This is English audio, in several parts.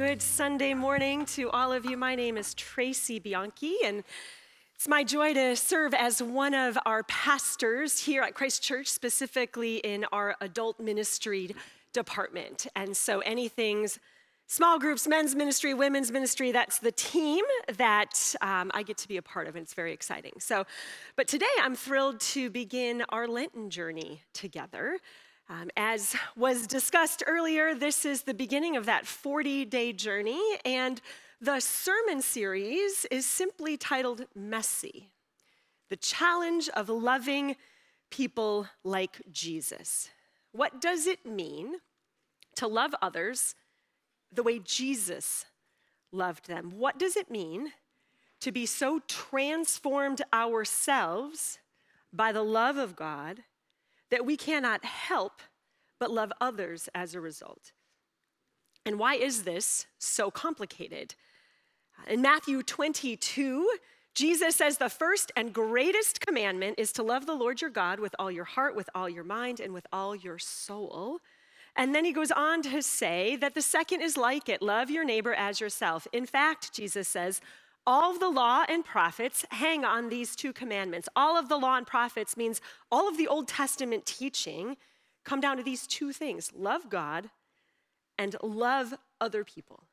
Good Sunday morning to all of you. My name is Tracey Bianchi, and it's my joy to serve as one of our pastors here at Christ Church, specifically in our adult ministry department. And so, anything's small groups, men's ministry, women's ministry, that's the team that um, I get to be a part of, and it's very exciting. So, but today I'm thrilled to begin our Lenten journey together. Um, as was discussed earlier, this is the beginning of that 40 day journey, and the sermon series is simply titled Messy The Challenge of Loving People Like Jesus. What does it mean to love others the way Jesus loved them? What does it mean to be so transformed ourselves by the love of God? that we cannot help but love others as a result. And why is this so complicated? Uh, in Matthew 22, Jesus says the first and greatest commandment is to love the Lord your God with all your heart, with all your mind, and with all your soul. And then he goes on to say that the second is like it love your neighbor as yourself. In fact, Jesus says, all of the law and prophets hang on these two commandments. All of the law and prophets means all of the Old Testament teaching come down to these two things love God and love other people.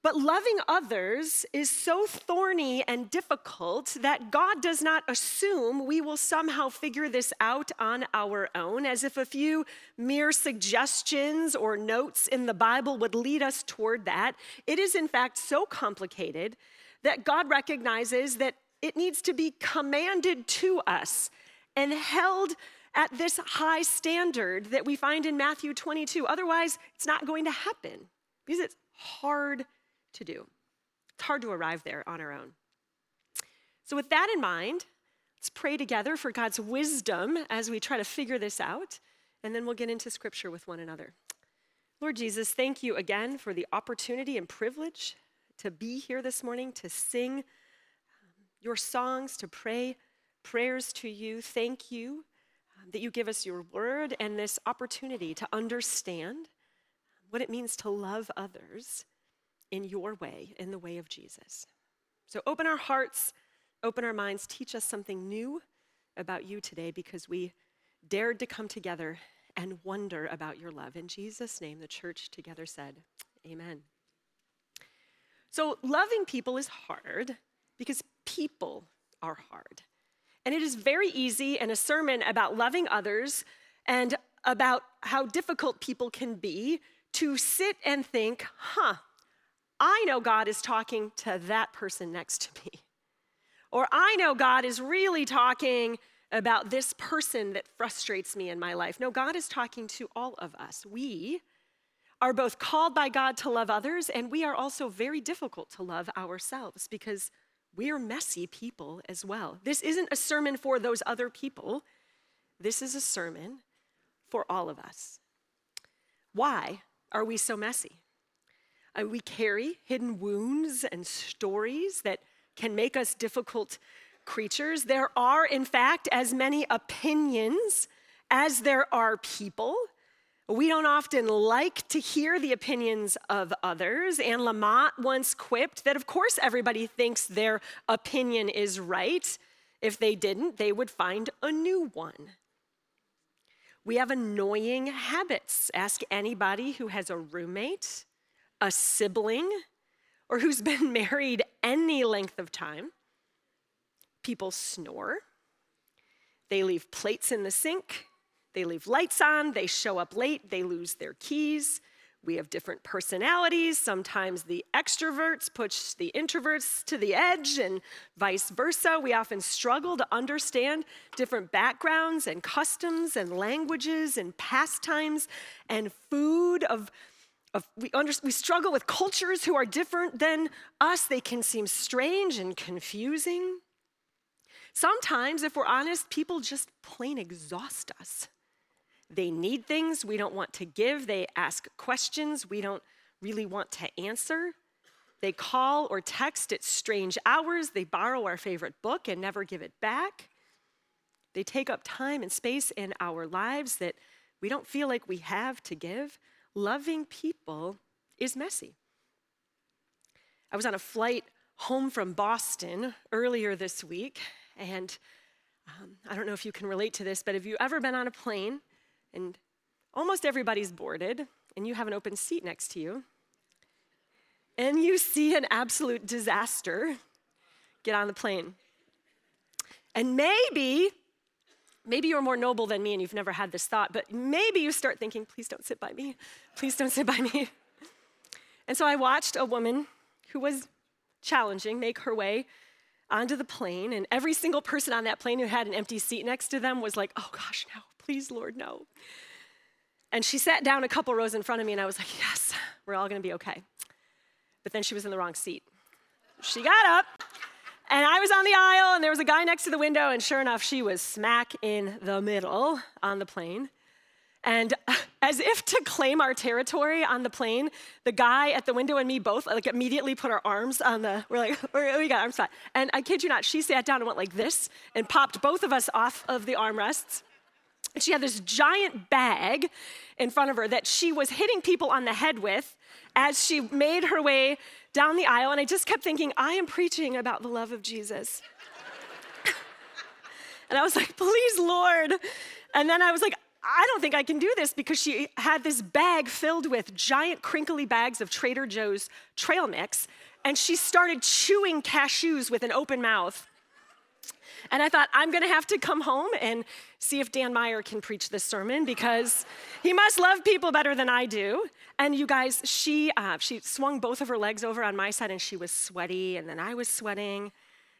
But loving others is so thorny and difficult that God does not assume we will somehow figure this out on our own, as if a few mere suggestions or notes in the Bible would lead us toward that. It is, in fact, so complicated that God recognizes that it needs to be commanded to us and held at this high standard that we find in Matthew 22. Otherwise, it's not going to happen because it's hard to do. It's hard to arrive there on our own. So, with that in mind, let's pray together for God's wisdom as we try to figure this out, and then we'll get into scripture with one another. Lord Jesus, thank you again for the opportunity and privilege to be here this morning, to sing your songs, to pray prayers to you. Thank you that you give us your word and this opportunity to understand what it means to love others in your way, in the way of Jesus. So open our hearts, open our minds, teach us something new about you today because we dared to come together and wonder about your love. In Jesus' name, the church together said, Amen. So, loving people is hard because people are hard. And it is very easy in a sermon about loving others and about how difficult people can be to sit and think, huh, I know God is talking to that person next to me. Or I know God is really talking about this person that frustrates me in my life. No, God is talking to all of us. We are both called by God to love others, and we are also very difficult to love ourselves because we are messy people as well. This isn't a sermon for those other people, this is a sermon for all of us. Why are we so messy? Uh, we carry hidden wounds and stories that can make us difficult creatures. There are, in fact, as many opinions as there are people. We don't often like to hear the opinions of others. Anne Lamott once quipped that, of course, everybody thinks their opinion is right. If they didn't, they would find a new one. We have annoying habits. Ask anybody who has a roommate a sibling, or who's been married any length of time. People snore. They leave plates in the sink. They leave lights on. They show up late. They lose their keys. We have different personalities. Sometimes the extroverts push the introverts to the edge, and vice versa. We often struggle to understand different backgrounds and customs and languages and pastimes and food of of, we, under, we struggle with cultures who are different than us. They can seem strange and confusing. Sometimes, if we're honest, people just plain exhaust us. They need things we don't want to give, they ask questions we don't really want to answer. They call or text at strange hours, they borrow our favorite book and never give it back. They take up time and space in our lives that we don't feel like we have to give. Loving people is messy. I was on a flight home from Boston earlier this week, and um, I don't know if you can relate to this, but have you ever been on a plane and almost everybody's boarded, and you have an open seat next to you, and you see an absolute disaster get on the plane? And maybe, maybe you're more noble than me and you've never had this thought, but maybe you start thinking, please don't sit by me. Please don't sit by me. And so I watched a woman who was challenging make her way onto the plane, and every single person on that plane who had an empty seat next to them was like, oh gosh, no, please, Lord, no. And she sat down a couple rows in front of me, and I was like, yes, we're all gonna be okay. But then she was in the wrong seat. She got up, and I was on the aisle, and there was a guy next to the window, and sure enough, she was smack in the middle on the plane. And as if to claim our territory on the plane, the guy at the window and me both like immediately put our arms on the, we're like, we got arms flat. And I kid you not, she sat down and went like this and popped both of us off of the armrests. And she had this giant bag in front of her that she was hitting people on the head with as she made her way down the aisle. And I just kept thinking, I am preaching about the love of Jesus. and I was like, please, Lord. And then I was like, I don't think I can do this because she had this bag filled with giant crinkly bags of Trader Joe's trail mix, and she started chewing cashews with an open mouth. And I thought, I'm gonna have to come home and see if Dan Meyer can preach this sermon because he must love people better than I do. And you guys, she, uh, she swung both of her legs over on my side and she was sweaty, and then I was sweating.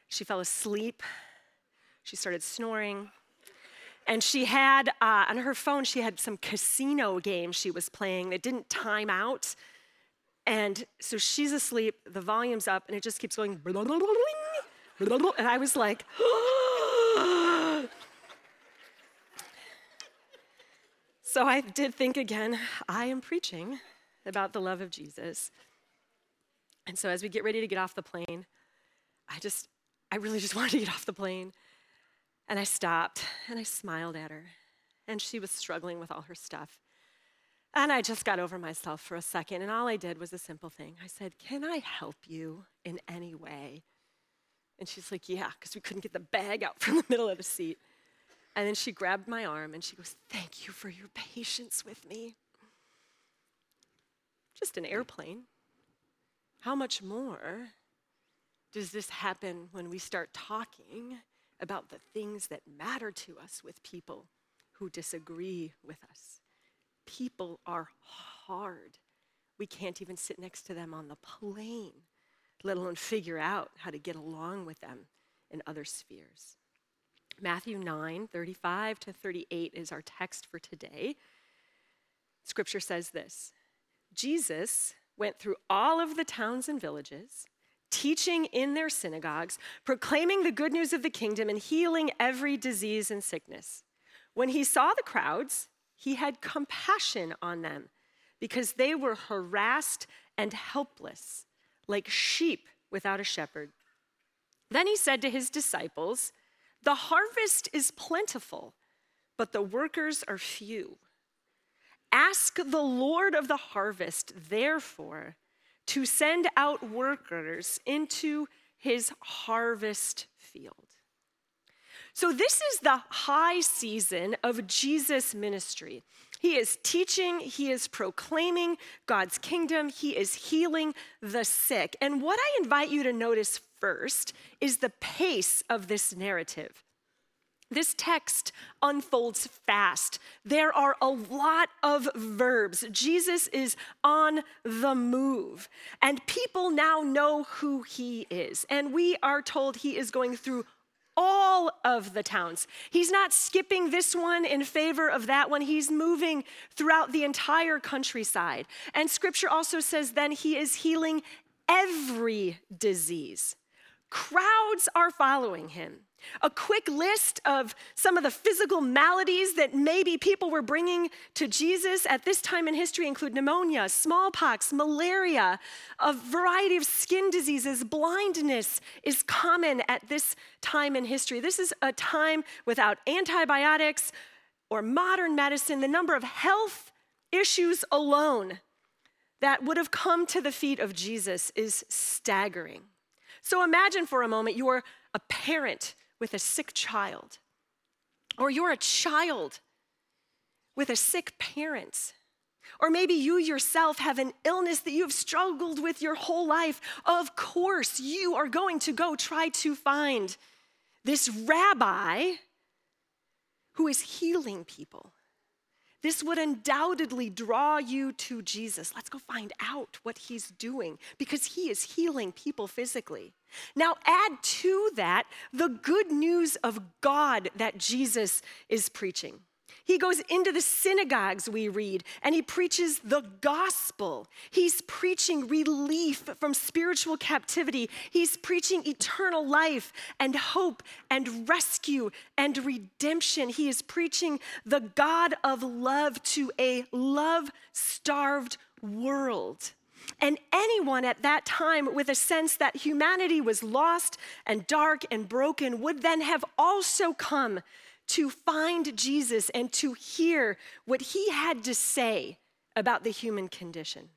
She fell asleep. She started snoring. And she had, uh, on her phone, she had some casino game she was playing that didn't time out. And so she's asleep, the volume's up, and it just keeps going. And I was like, so I did think again, I am preaching about the love of Jesus. And so as we get ready to get off the plane, I just, I really just wanted to get off the plane. And I stopped and I smiled at her. And she was struggling with all her stuff. And I just got over myself for a second. And all I did was a simple thing I said, Can I help you in any way? And she's like, Yeah, because we couldn't get the bag out from the middle of the seat. And then she grabbed my arm and she goes, Thank you for your patience with me. Just an airplane. How much more does this happen when we start talking about the things that matter to us with people who disagree with us. People are hard. We can't even sit next to them on the plane, let alone figure out how to get along with them in other spheres. Matthew 9, 35 to 38 is our text for today. Scripture says this Jesus went through all of the towns and villages teaching in their synagogues, proclaiming the good news of the kingdom, and healing every disease and sickness. When he saw the crowds, he had compassion on them because they were harassed and helpless, like sheep without a shepherd. Then he said to his disciples, The harvest is plentiful, but the workers are few. Ask the Lord of the harvest, therefore to send out workers into his harvest field. So, this is the high season of Jesus' ministry. He is teaching, he is proclaiming God's kingdom, he is healing the sick. And what I invite you to notice first is the pace of this narrative. This text unfolds fast. There are a lot of verbs. Jesus is on the move, and people now know who he is. And we are told he is going through all of the towns. He's not skipping this one in favor of that one. He's moving throughout the entire countryside. And scripture also says then he is healing every disease. Crowds are following him. A quick list of some of the physical maladies that maybe people were bringing to Jesus at this time in history include pneumonia, smallpox, malaria, a variety of skin diseases. Blindness is common at this time in history. This is a time without antibiotics or modern medicine. The number of health issues alone that would have come to the feet of Jesus is staggering. So imagine for a moment you're a parent with a sick child, or you're a child with a sick parent. Or maybe you yourself have an illness that you have struggled with your whole life. Of course, you are going to go try to find this rabbi who is healing people. This would undoubtedly draw you to Jesus. Let's go find out what he's doing because he is healing people physically. Now, add to that the good news of God that Jesus is preaching. He goes into the synagogues, we read, and he preaches the gospel. He's preaching relief from spiritual captivity. He's preaching eternal life and hope and rescue and redemption. He is preaching the God of love to a love starved world. And anyone at that time with a sense that humanity was lost and dark and broken would then have also come to find Jesus and to hear what he had to say about the human condition.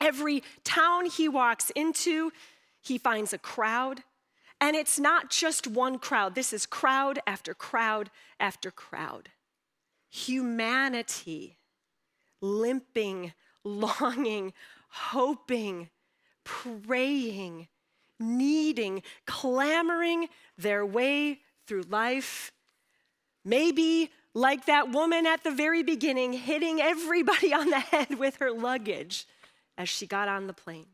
Every town he walks into, he finds a crowd. And it's not just one crowd, this is crowd after crowd after crowd. Humanity limping, longing, hoping, praying, needing, clamoring their way through life Maybe like that woman at the very beginning, hitting everybody on the head with her luggage as she got on the plane.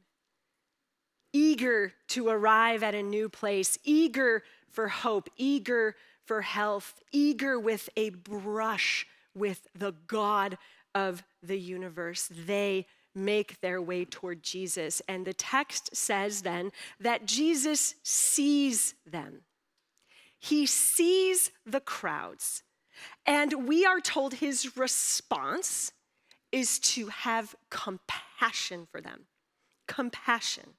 Eager to arrive at a new place, eager for hope, eager for health, eager with a brush with the God of the universe. They make their way toward Jesus. And the text says then that Jesus sees them. He sees the crowds, and we are told his response is to have compassion for them. Compassion.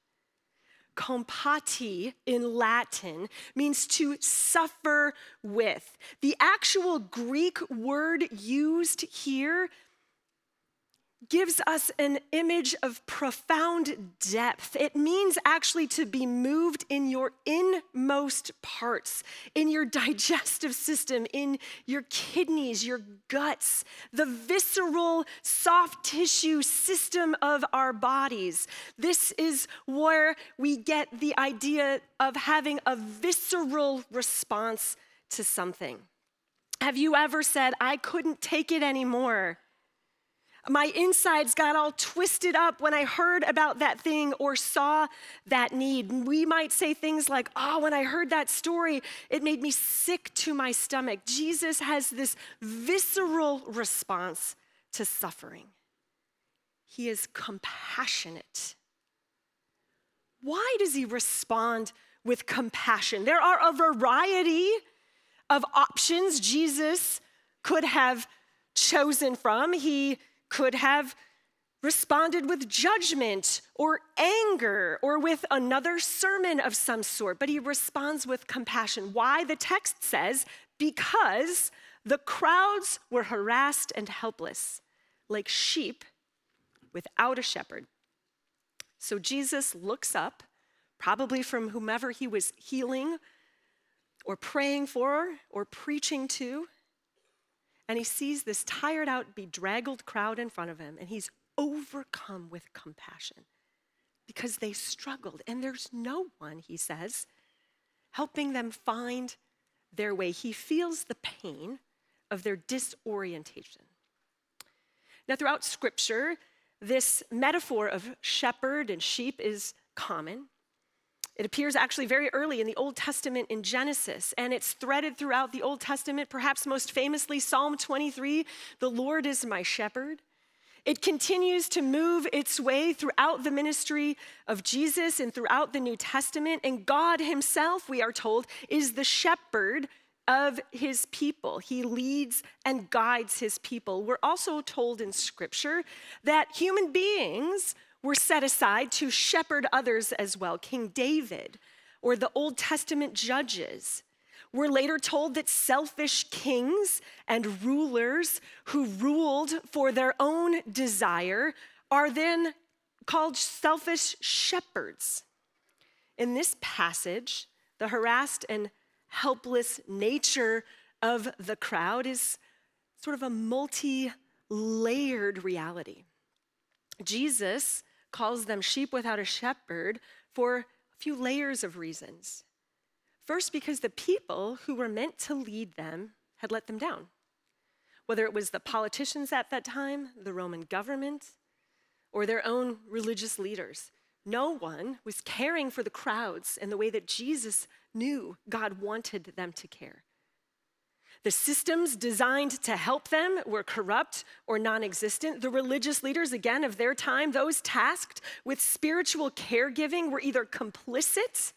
Compati in Latin means to suffer with. The actual Greek word used here gives us an image of profound depth. It means actually to be moved in your inmost parts, in your digestive system, in your kidneys, your guts, the visceral soft tissue system of our bodies. This is where we get the idea of having a visceral response to something. Have you ever said, I couldn't take it anymore? My insides got all twisted up when I heard about that thing or saw that need. We might say things like, Oh, when I heard that story, it made me sick to my stomach. Jesus has this visceral response to suffering. He is compassionate. Why does he respond with compassion? There are a variety of options Jesus could have chosen from. He could have responded with judgment or anger or with another sermon of some sort, but he responds with compassion. Why? The text says, because the crowds were harassed and helpless, like sheep without a shepherd. So Jesus looks up, probably from whomever he was healing or praying for or preaching to, and he sees this tired out, bedraggled crowd in front of him, and he's overcome with compassion because they struggled. And there's no one, he says, helping them find their way. He feels the pain of their disorientation. Now, throughout scripture, this metaphor of shepherd and sheep is common. It appears actually very early in the Old Testament in Genesis, and it's threaded throughout the Old Testament, perhaps most famously, Psalm 23 The Lord is my shepherd. It continues to move its way throughout the ministry of Jesus and throughout the New Testament. And God Himself, we are told, is the shepherd of His people. He leads and guides His people. We're also told in Scripture that human beings were set aside to shepherd others as well. King David or the Old Testament judges. We're later told that selfish kings and rulers who ruled for their own desire are then called selfish shepherds. In this passage, the harassed and helpless nature of the crowd is sort of a multi layered reality. Jesus calls them sheep without a shepherd for a few layers of reasons. First, because the people who were meant to lead them had let them down. Whether it was the politicians at that time, the Roman government, or their own religious leaders, no one was caring for the crowds in the way that Jesus knew God wanted them to care. The systems designed to help them were corrupt or non existent. The religious leaders, again, of their time, those tasked with spiritual caregiving, were either complicit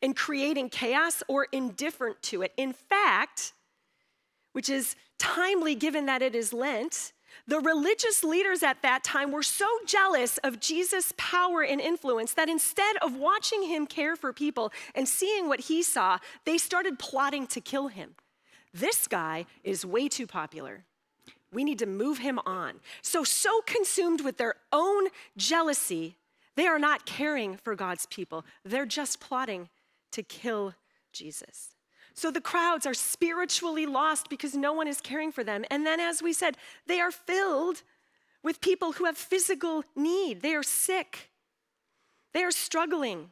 in creating chaos or indifferent to it. In fact, which is timely given that it is Lent, the religious leaders at that time were so jealous of Jesus' power and influence that instead of watching him care for people and seeing what he saw, they started plotting to kill him. This guy is way too popular. We need to move him on. So, so consumed with their own jealousy, they are not caring for God's people. They're just plotting to kill Jesus. So the crowds are spiritually lost because no one is caring for them. And then, as we said, they are filled with people who have physical need. They are sick, they are struggling.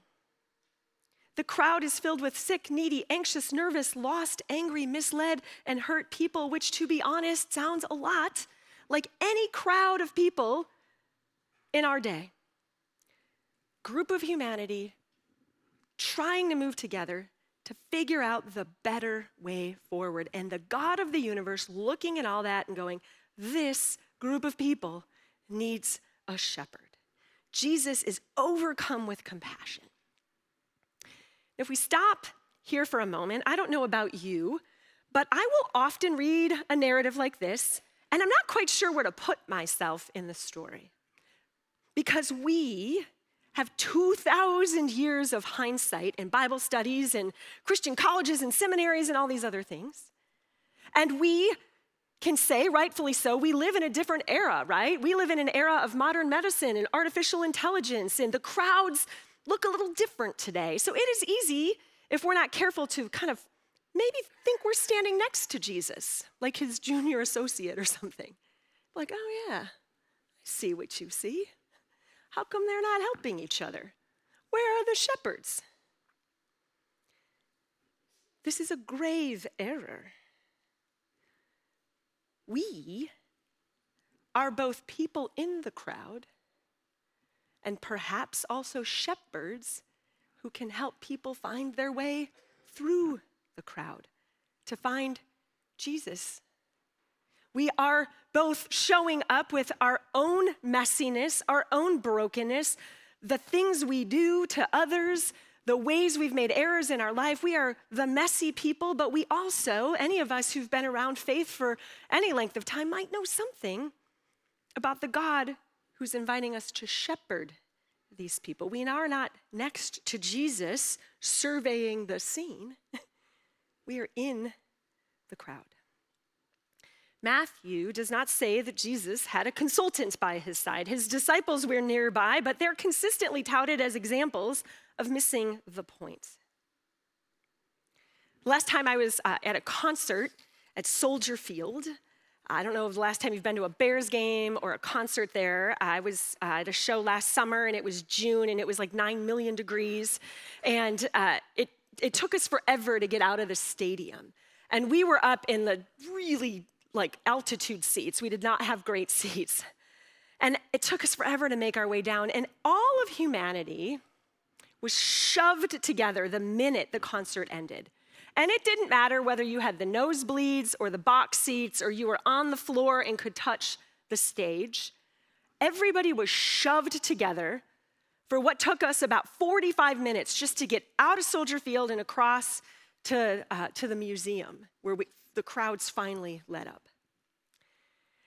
The crowd is filled with sick, needy, anxious, nervous, lost, angry, misled, and hurt people, which, to be honest, sounds a lot like any crowd of people in our day. Group of humanity trying to move together to figure out the better way forward. And the God of the universe looking at all that and going, This group of people needs a shepherd. Jesus is overcome with compassion. If we stop here for a moment, I don't know about you, but I will often read a narrative like this, and I'm not quite sure where to put myself in the story. Because we have 2,000 years of hindsight in Bible studies and Christian colleges and seminaries and all these other things. And we can say, rightfully so, we live in a different era, right? We live in an era of modern medicine and artificial intelligence, and the crowds look a little different today. So it is easy, if we're not careful, to kind of maybe think we're standing next to Jesus, like his junior associate or something. Like, oh yeah, I see what you see. How come they're not helping each other? Where are the shepherds? This is a grave error. We are both people in the crowd and perhaps also shepherds who can help people find their way through the crowd to find Jesus. We are both showing up with our own messiness, our own brokenness, the things we do to others, the ways we've made errors in our life. We are the messy people, but we also, any of us who've been around faith for any length of time, might know something about the God who's inviting us to shepherd these people. We are not next to Jesus surveying the scene, we are in the crowd. Matthew does not say that Jesus had a consultant by his side. His disciples were nearby, but they're consistently touted as examples of missing the point. Last time I was uh, at a concert at Soldier Field, I don't know if the last time you've been to a Bears game or a concert there. I was uh, at a show last summer and it was June and it was like 9 million degrees. And uh, it, it took us forever to get out of the stadium. And we were up in the really like altitude seats. We did not have great seats. And it took us forever to make our way down. And all of humanity was shoved together the minute the concert ended. And it didn't matter whether you had the nosebleeds or the box seats or you were on the floor and could touch the stage. Everybody was shoved together for what took us about 45 minutes just to get out of Soldier Field and across to, uh, to the museum where we, the crowds finally let up.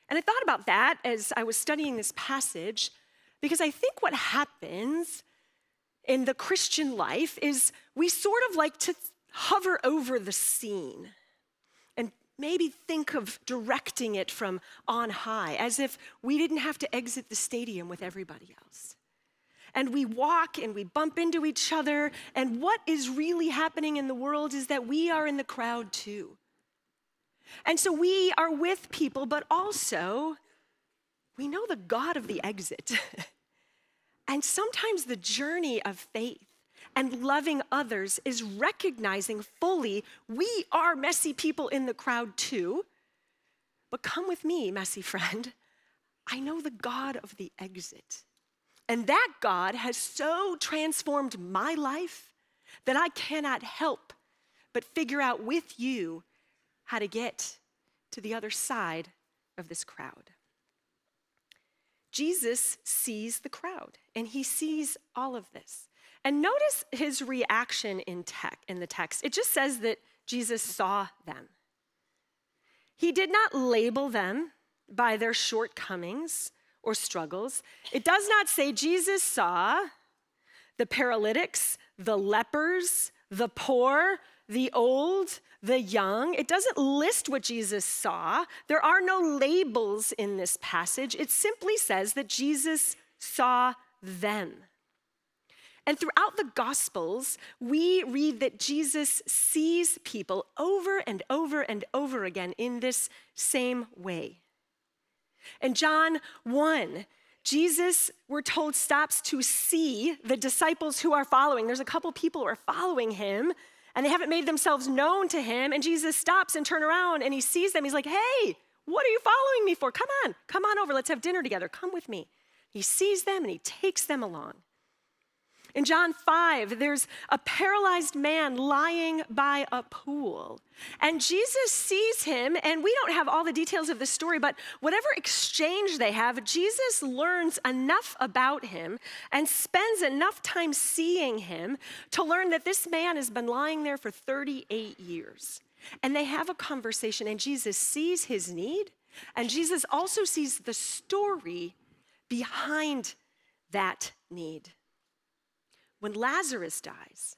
And I thought about that as I was studying this passage because I think what happens in the Christian life is we sort of like to hover over the scene and maybe think of directing it from on high, as if we didn't have to exit the stadium with everybody else. And we walk and we bump into each other, and what is really happening in the world is that we are in the crowd too. And so we are with people, but also we know the God of the exit. and sometimes the journey of faith and loving others is recognizing fully we are messy people in the crowd too. But come with me, messy friend. I know the God of the exit. And that God has so transformed my life that I cannot help but figure out with you how to get to the other side of this crowd. Jesus sees the crowd and he sees all of this. And notice his reaction in, tech, in the text. It just says that Jesus saw them. He did not label them by their shortcomings or struggles. It does not say Jesus saw the paralytics, the lepers, the poor, the old, the young. It doesn't list what Jesus saw. There are no labels in this passage. It simply says that Jesus saw them. And throughout the Gospels, we read that Jesus sees people over and over and over again in this same way. In John 1, Jesus, we're told, stops to see the disciples who are following. There's a couple people who are following him, and they haven't made themselves known to him. And Jesus stops and turns around and he sees them. He's like, Hey, what are you following me for? Come on, come on over. Let's have dinner together. Come with me. He sees them and he takes them along. In John 5, there's a paralyzed man lying by a pool. And Jesus sees him, and we don't have all the details of the story, but whatever exchange they have, Jesus learns enough about him and spends enough time seeing him to learn that this man has been lying there for 38 years. And they have a conversation, and Jesus sees his need, and Jesus also sees the story behind that need. When Lazarus dies,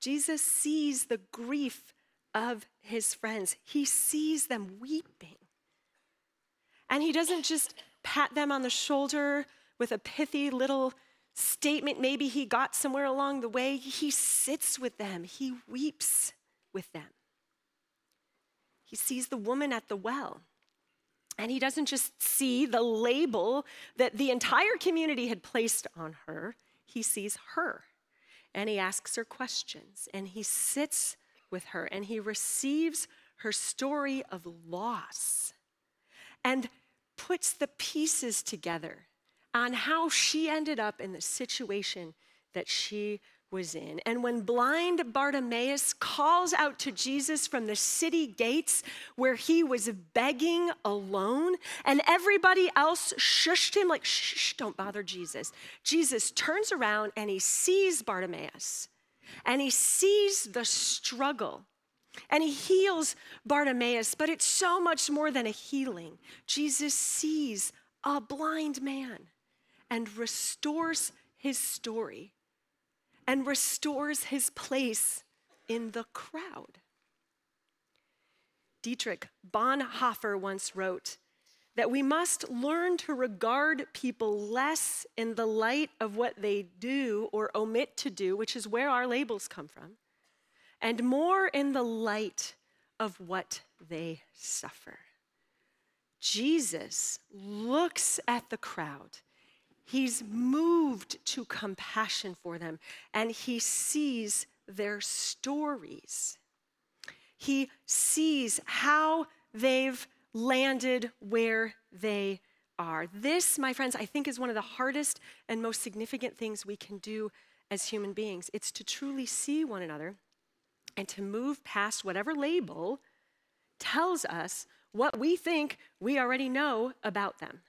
Jesus sees the grief of his friends. He sees them weeping. And he doesn't just pat them on the shoulder with a pithy little statement, maybe he got somewhere along the way. He sits with them, he weeps with them. He sees the woman at the well. And he doesn't just see the label that the entire community had placed on her, he sees her and he asks her questions and he sits with her and he receives her story of loss and puts the pieces together on how she ended up in the situation that she was in. And when blind Bartimaeus calls out to Jesus from the city gates where he was begging alone, and everybody else shushed him, like, shh, don't bother Jesus. Jesus turns around and he sees Bartimaeus and he sees the struggle. And he heals Bartimaeus, but it's so much more than a healing. Jesus sees a blind man and restores his story and restores his place in the crowd. Dietrich Bonhoeffer once wrote that we must learn to regard people less in the light of what they do or omit to do, which is where our labels come from, and more in the light of what they suffer. Jesus looks at the crowd He's moved to compassion for them and he sees their stories. He sees how they've landed where they are. This, my friends, I think is one of the hardest and most significant things we can do as human beings. It's to truly see one another and to move past whatever label tells us what we think we already know about them.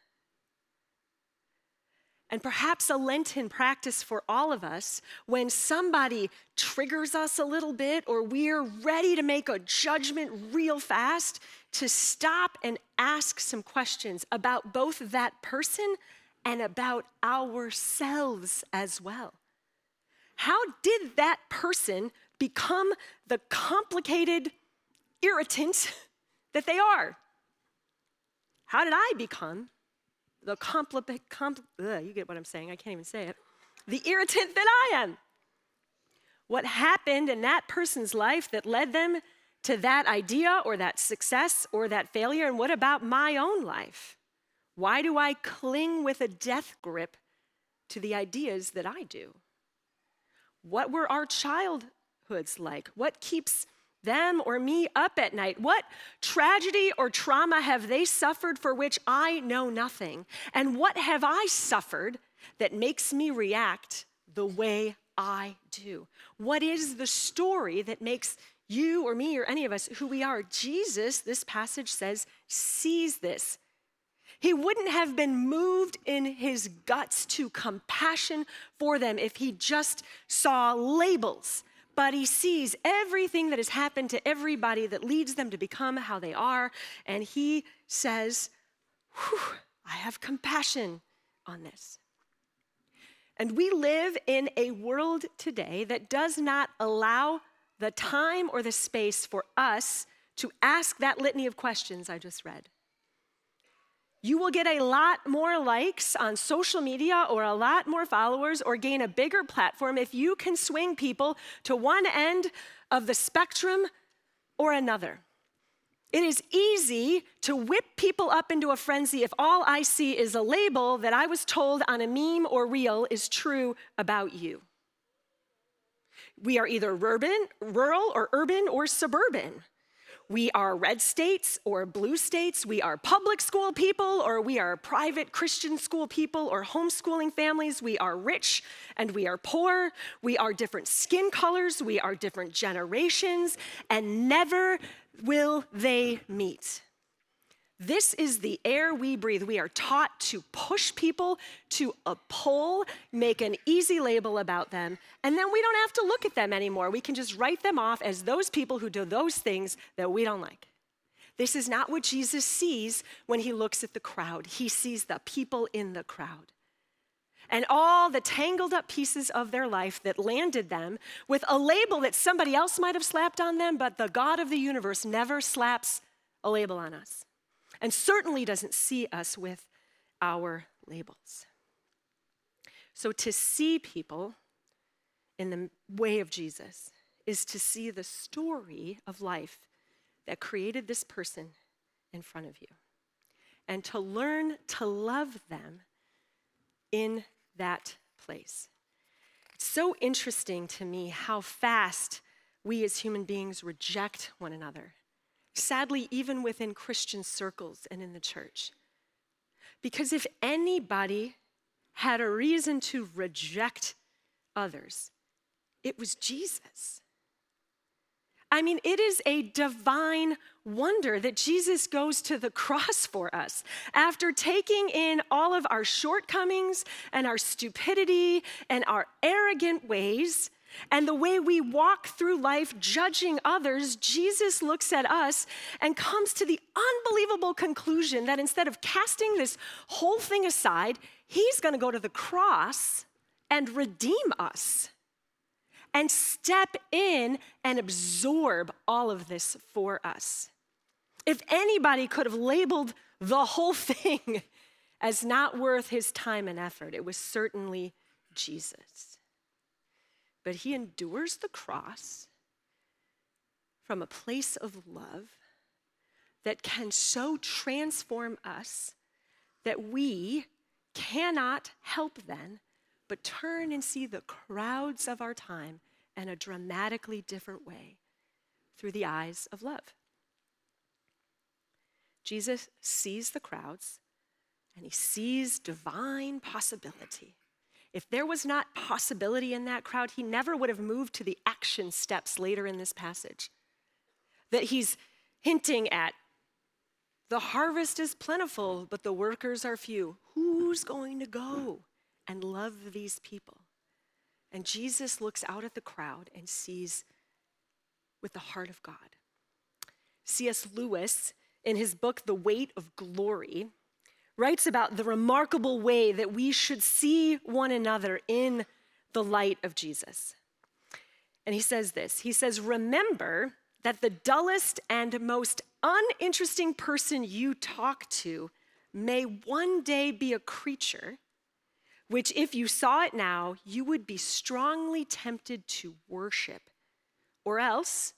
And perhaps a Lenten practice for all of us when somebody triggers us a little bit or we're ready to make a judgment real fast, to stop and ask some questions about both that person and about ourselves as well. How did that person become the complicated irritant that they are. How did I become the compli- compl- ugh, you get what I'm saying, I can't even say it, the irritant that I am? What happened in that person's life that led them to that idea or that success or that failure? And what about my own life? Why do I cling with a death grip to the ideas that I do? What were our childhoods like? What keeps them or me up at night? What tragedy or trauma have they suffered for which I know nothing? And what have I suffered that makes me react the way I do? What is the story that makes you or me or any of us who we are? Jesus, this passage says, sees this. He wouldn't have been moved in his guts to compassion for them if he just saw labels but he sees everything that has happened to everybody that leads them to become how they are, and he says, I have compassion on this. And we live in a world today that does not allow the time or the space for us to ask that litany of questions I just read. You will get a lot more likes on social media or a lot more followers or gain a bigger platform if you can swing people to one end of the spectrum or another. It is easy to whip people up into a frenzy if all I see is a label that I was told on a meme or reel is true about you. We are either urban, rural, or urban, or suburban we are red states or blue states, we are public school people or we are private Christian school people or homeschooling families, we are rich and we are poor, we are different skin colors, we are different generations, and never will they meet. This is the air we breathe. We are taught to push people to a pole, make an easy label about them, and then we don't have to look at them anymore. We can just write them off as those people who do those things that we don't like. This is not what Jesus sees when he looks at the crowd. He sees the people in the crowd and all the tangled up pieces of their life that landed them with a label that somebody else might have slapped on them, but the God of the universe never slaps a label on us and certainly doesn't see us with our labels. So to see people in the way of Jesus is to see the story of life that created this person in front of you and to learn to love them in that place. It's so interesting to me how fast we as human beings reject one another sadly, even within Christian circles and in the church. Because if anybody had a reason to reject others, it was Jesus. I mean, it is a divine wonder that Jesus goes to the cross for us. After taking in all of our shortcomings and our stupidity and our arrogant ways, and the way we walk through life judging others, Jesus looks at us and comes to the unbelievable conclusion that instead of casting this whole thing aside, he's going to go to the cross and redeem us and step in and absorb all of this for us. If anybody could have labeled the whole thing as not worth his time and effort, it was certainly Jesus but he endures the cross from a place of love that can so transform us that we cannot help then but turn and see the crowds of our time in a dramatically different way through the eyes of love. Jesus sees the crowds and he sees divine possibility. If there was not possibility in that crowd, he never would have moved to the action steps later in this passage. That he's hinting at the harvest is plentiful, but the workers are few. Who's going to go and love these people? And Jesus looks out at the crowd and sees with the heart of God. C.S. Lewis, in his book, The Weight of Glory, writes about the remarkable way that we should see one another in the light of Jesus. And he says this He says, Remember that the dullest and most uninteresting person you talk to may one day be a creature which, if you saw it now, you would be strongly tempted to worship, or else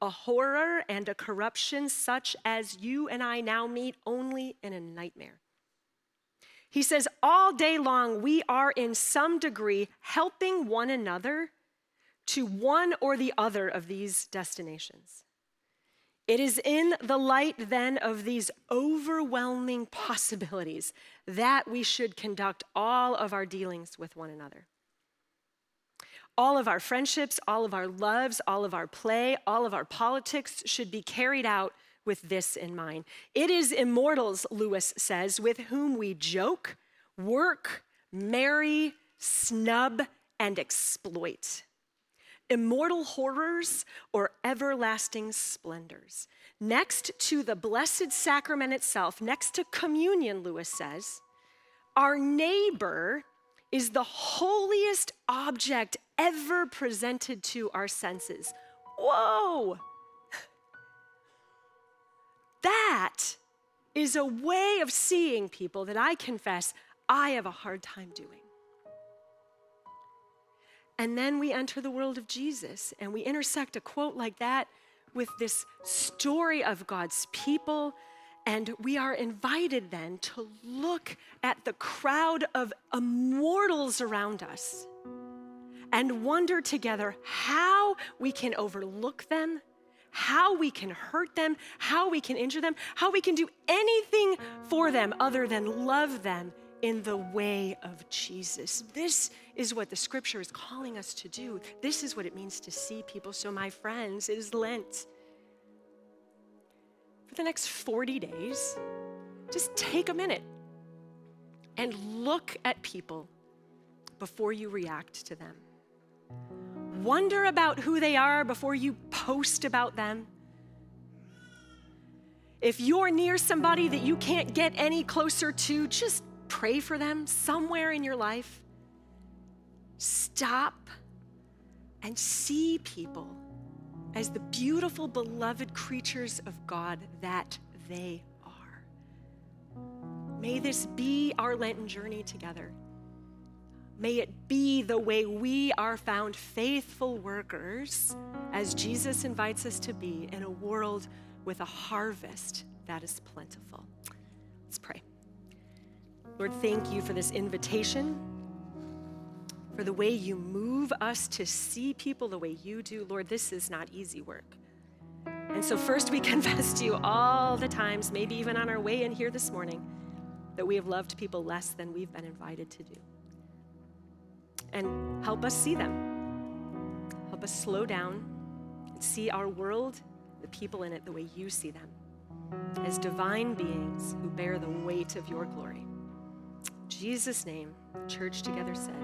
a horror and a corruption such as you and I now meet only in a nightmare. He says, all day long, we are in some degree helping one another to one or the other of these destinations. It is in the light then of these overwhelming possibilities that we should conduct all of our dealings with one another. All of our friendships, all of our loves, all of our play, all of our politics should be carried out with this in mind. It is immortals, Lewis says, with whom we joke, work, marry, snub, and exploit immortal horrors, or everlasting splendors. Next to the Blessed Sacrament itself, next to communion, Lewis says, our neighbor is the holiest object ever presented to our senses. Whoa! That is a way of seeing people that I confess I have a hard time doing. And then we enter the world of Jesus and we intersect a quote like that with this story of God's people. And we are invited then to look at the crowd of immortals around us and wonder together how we can overlook them, how we can hurt them, how we can injure them, how we can do anything for them other than love them in the way of Jesus. This is what the scripture is calling us to do. This is what it means to see people. So, my friends, it is Lent. For the next 40 days, just take a minute and look at people before you react to them. Wonder about who they are before you post about them. If you're near somebody that you can't get any closer to, just pray for them somewhere in your life, stop and see people as the beautiful, beloved creatures of God that they are. May this be our Lenten journey together. May it be the way we are found faithful workers, as Jesus invites us to be, in a world with a harvest that is plentiful. Let's pray. Lord, thank you for this invitation, for the way you move us to see people the way you do. Lord, this is not easy work. And so, first, we confess to you all the times, maybe even on our way in here this morning, that we have loved people less than we've been invited to do. And help us see them. Help us slow down and see our world, the people in it, the way you see them, as divine beings who bear the weight of your glory. Jesus' name, church together said,